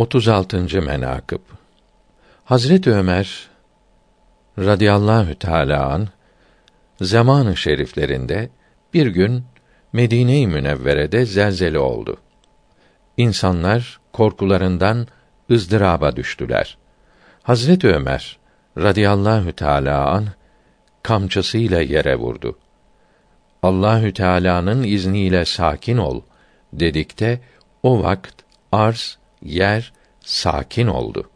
36. menakıb Hazret Ömer radıyallahu teala an zamanı şeriflerinde bir gün Medine-i Münevvere'de zelzele oldu. İnsanlar korkularından ızdıraba düştüler. Hazret Ömer radıyallahu teala an kamçısıyla yere vurdu. Allahü Teala'nın izniyle sakin ol dedikte o vakt arz yer sakin oldu.